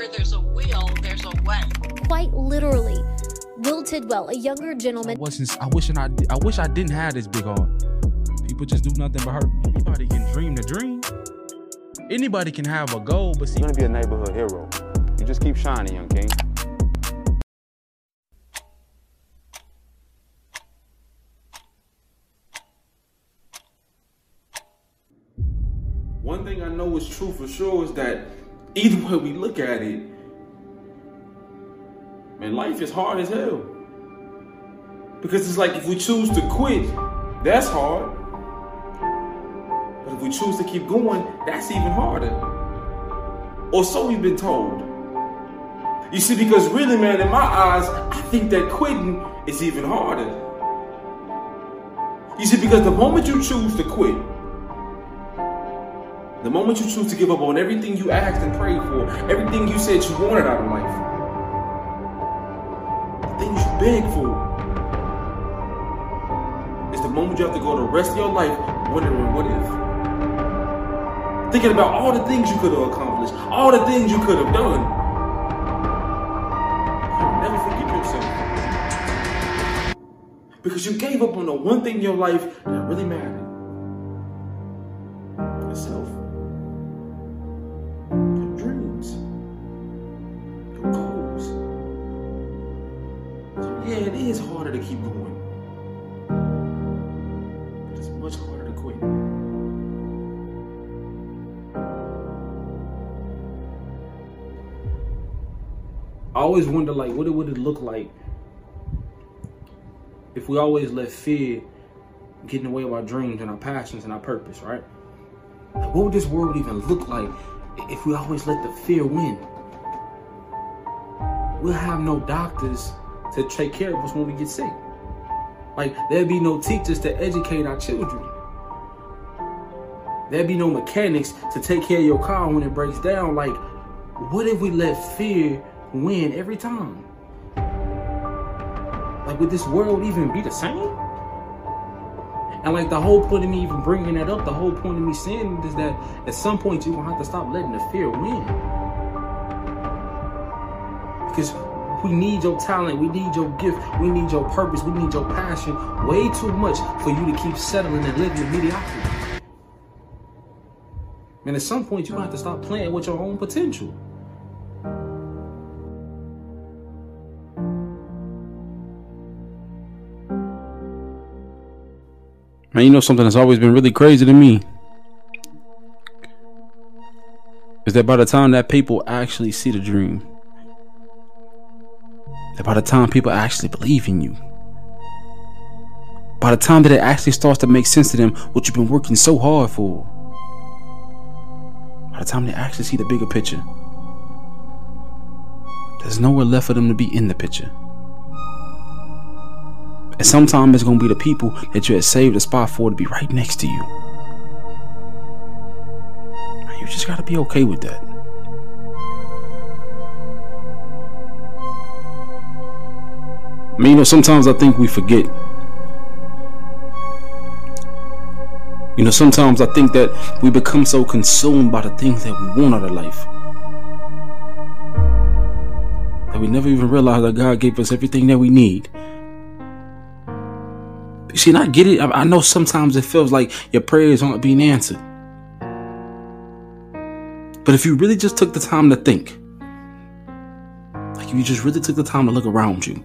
Where there's a will, there's a way. Quite literally. Will Tidwell, a younger gentleman. I wasn't. I wish I. I wish I didn't have this big heart. People just do nothing but hurt me. Anybody can dream the dream. Anybody can have a goal, but see, You're gonna be a neighborhood hero. You just keep shining, young king. One thing I know is true for sure is that either way we look at it, man, life is hard as hell. Because it's like if we choose to quit, that's hard. But if we choose to keep going, that's even harder. Or so we've been told. You see, because really, man, in my eyes, I think that quitting is even harder. You see, because the moment you choose to quit, the moment you choose to give up on everything you asked and prayed for, everything you said you wanted out of life, the things you begged for, is the moment you have to go the rest of your life wondering what if. Thinking about all the things you could have accomplished, all the things you could have done. You'll never forgive yourself. Because you gave up on the one thing in your life that really mattered. Yourself yeah, it is harder to keep going. But it's much harder to quit. I always wonder like what it would it look like if we always let fear get in the way of our dreams and our passions and our purpose, right? What would this world even look like if we always let the fear win? We'll have no doctors to take care of us when we get sick. Like, there'd be no teachers to educate our children. There'd be no mechanics to take care of your car when it breaks down. Like, what if we let fear win every time? Like, would this world even be the same? And like the whole point of me even bringing that up, the whole point of me saying is that at some point you're gonna have to stop letting the fear win. Because we need your talent, we need your gift, we need your purpose, we need your passion. Way too much for you to keep settling and living in mediocrity. Man, at some point you're have to stop playing with your own potential. man, you know something that's always been really crazy to me? Is that by the time that people actually see the dream, that by the time people actually believe in you, by the time that it actually starts to make sense to them what you've been working so hard for, by the time they actually see the bigger picture, there's nowhere left for them to be in the picture. And sometimes it's gonna be the people that you had saved a spot for to be right next to you. And you just gotta be okay with that. I mean, you know, sometimes I think we forget. You know, sometimes I think that we become so consumed by the things that we want out of life that we never even realize that God gave us everything that we need. You see, and I get it. I, I know sometimes it feels like your prayers aren't being answered. But if you really just took the time to think, like if you just really took the time to look around you,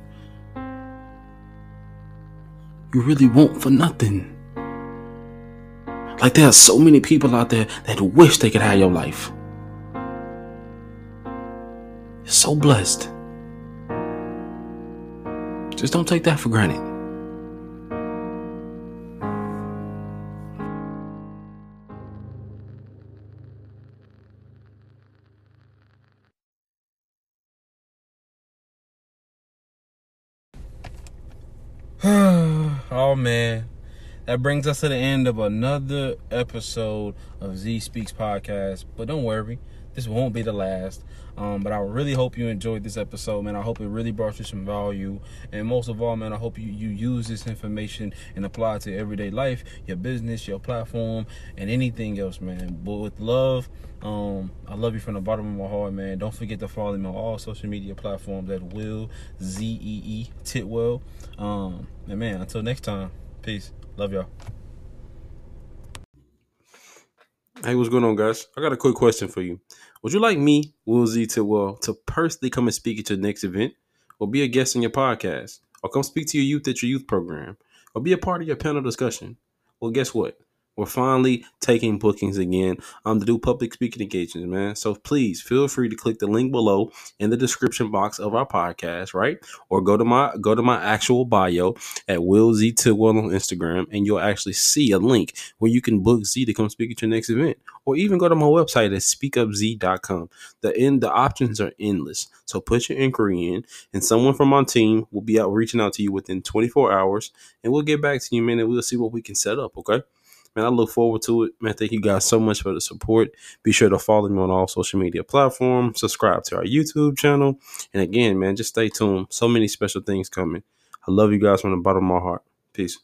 you really want for nothing. Like there are so many people out there that wish they could have your life. You're so blessed. Just don't take that for granted. oh man. That brings us to the end of another episode of Zee Speaks Podcast. But don't worry, this won't be the last. Um, but I really hope you enjoyed this episode, man. I hope it really brought you some value. And most of all, man, I hope you, you use this information and apply it to everyday life, your business, your platform, and anything else, man. But with love, um, I love you from the bottom of my heart, man. Don't forget to follow me on all social media platforms at Will Z E E Tidwell. Um, and man, until next time, peace. Love y'all. Hey, what's going on, guys? I got a quick question for you. Would you like me, Will Zee well, to personally come and speak at your next event, or be a guest on your podcast, or come speak to your youth at your youth program, or be a part of your panel discussion? Well, guess what? We're finally taking bookings again um, to do public speaking engagements, man. So please feel free to click the link below in the description box of our podcast, right? Or go to my go to my actual bio at Will Zee Tidwell on Instagram, and you'll actually see a link where you can book Zee to come speak at your next event. Or even go to my website at speakupzee.com. The end the options are endless. So put your inquiry in, and someone from our team will be out reaching out to you within 24 hours, and we'll get back to you, man, and we'll see what we can set up, okay? Man, I look forward to it. Man, thank you guys so much for the support. Be sure to follow me on all social media platforms, subscribe to our YouTube channel. And again, man, just stay tuned. So many special things coming. I love you guys from the bottom of my heart. Peace.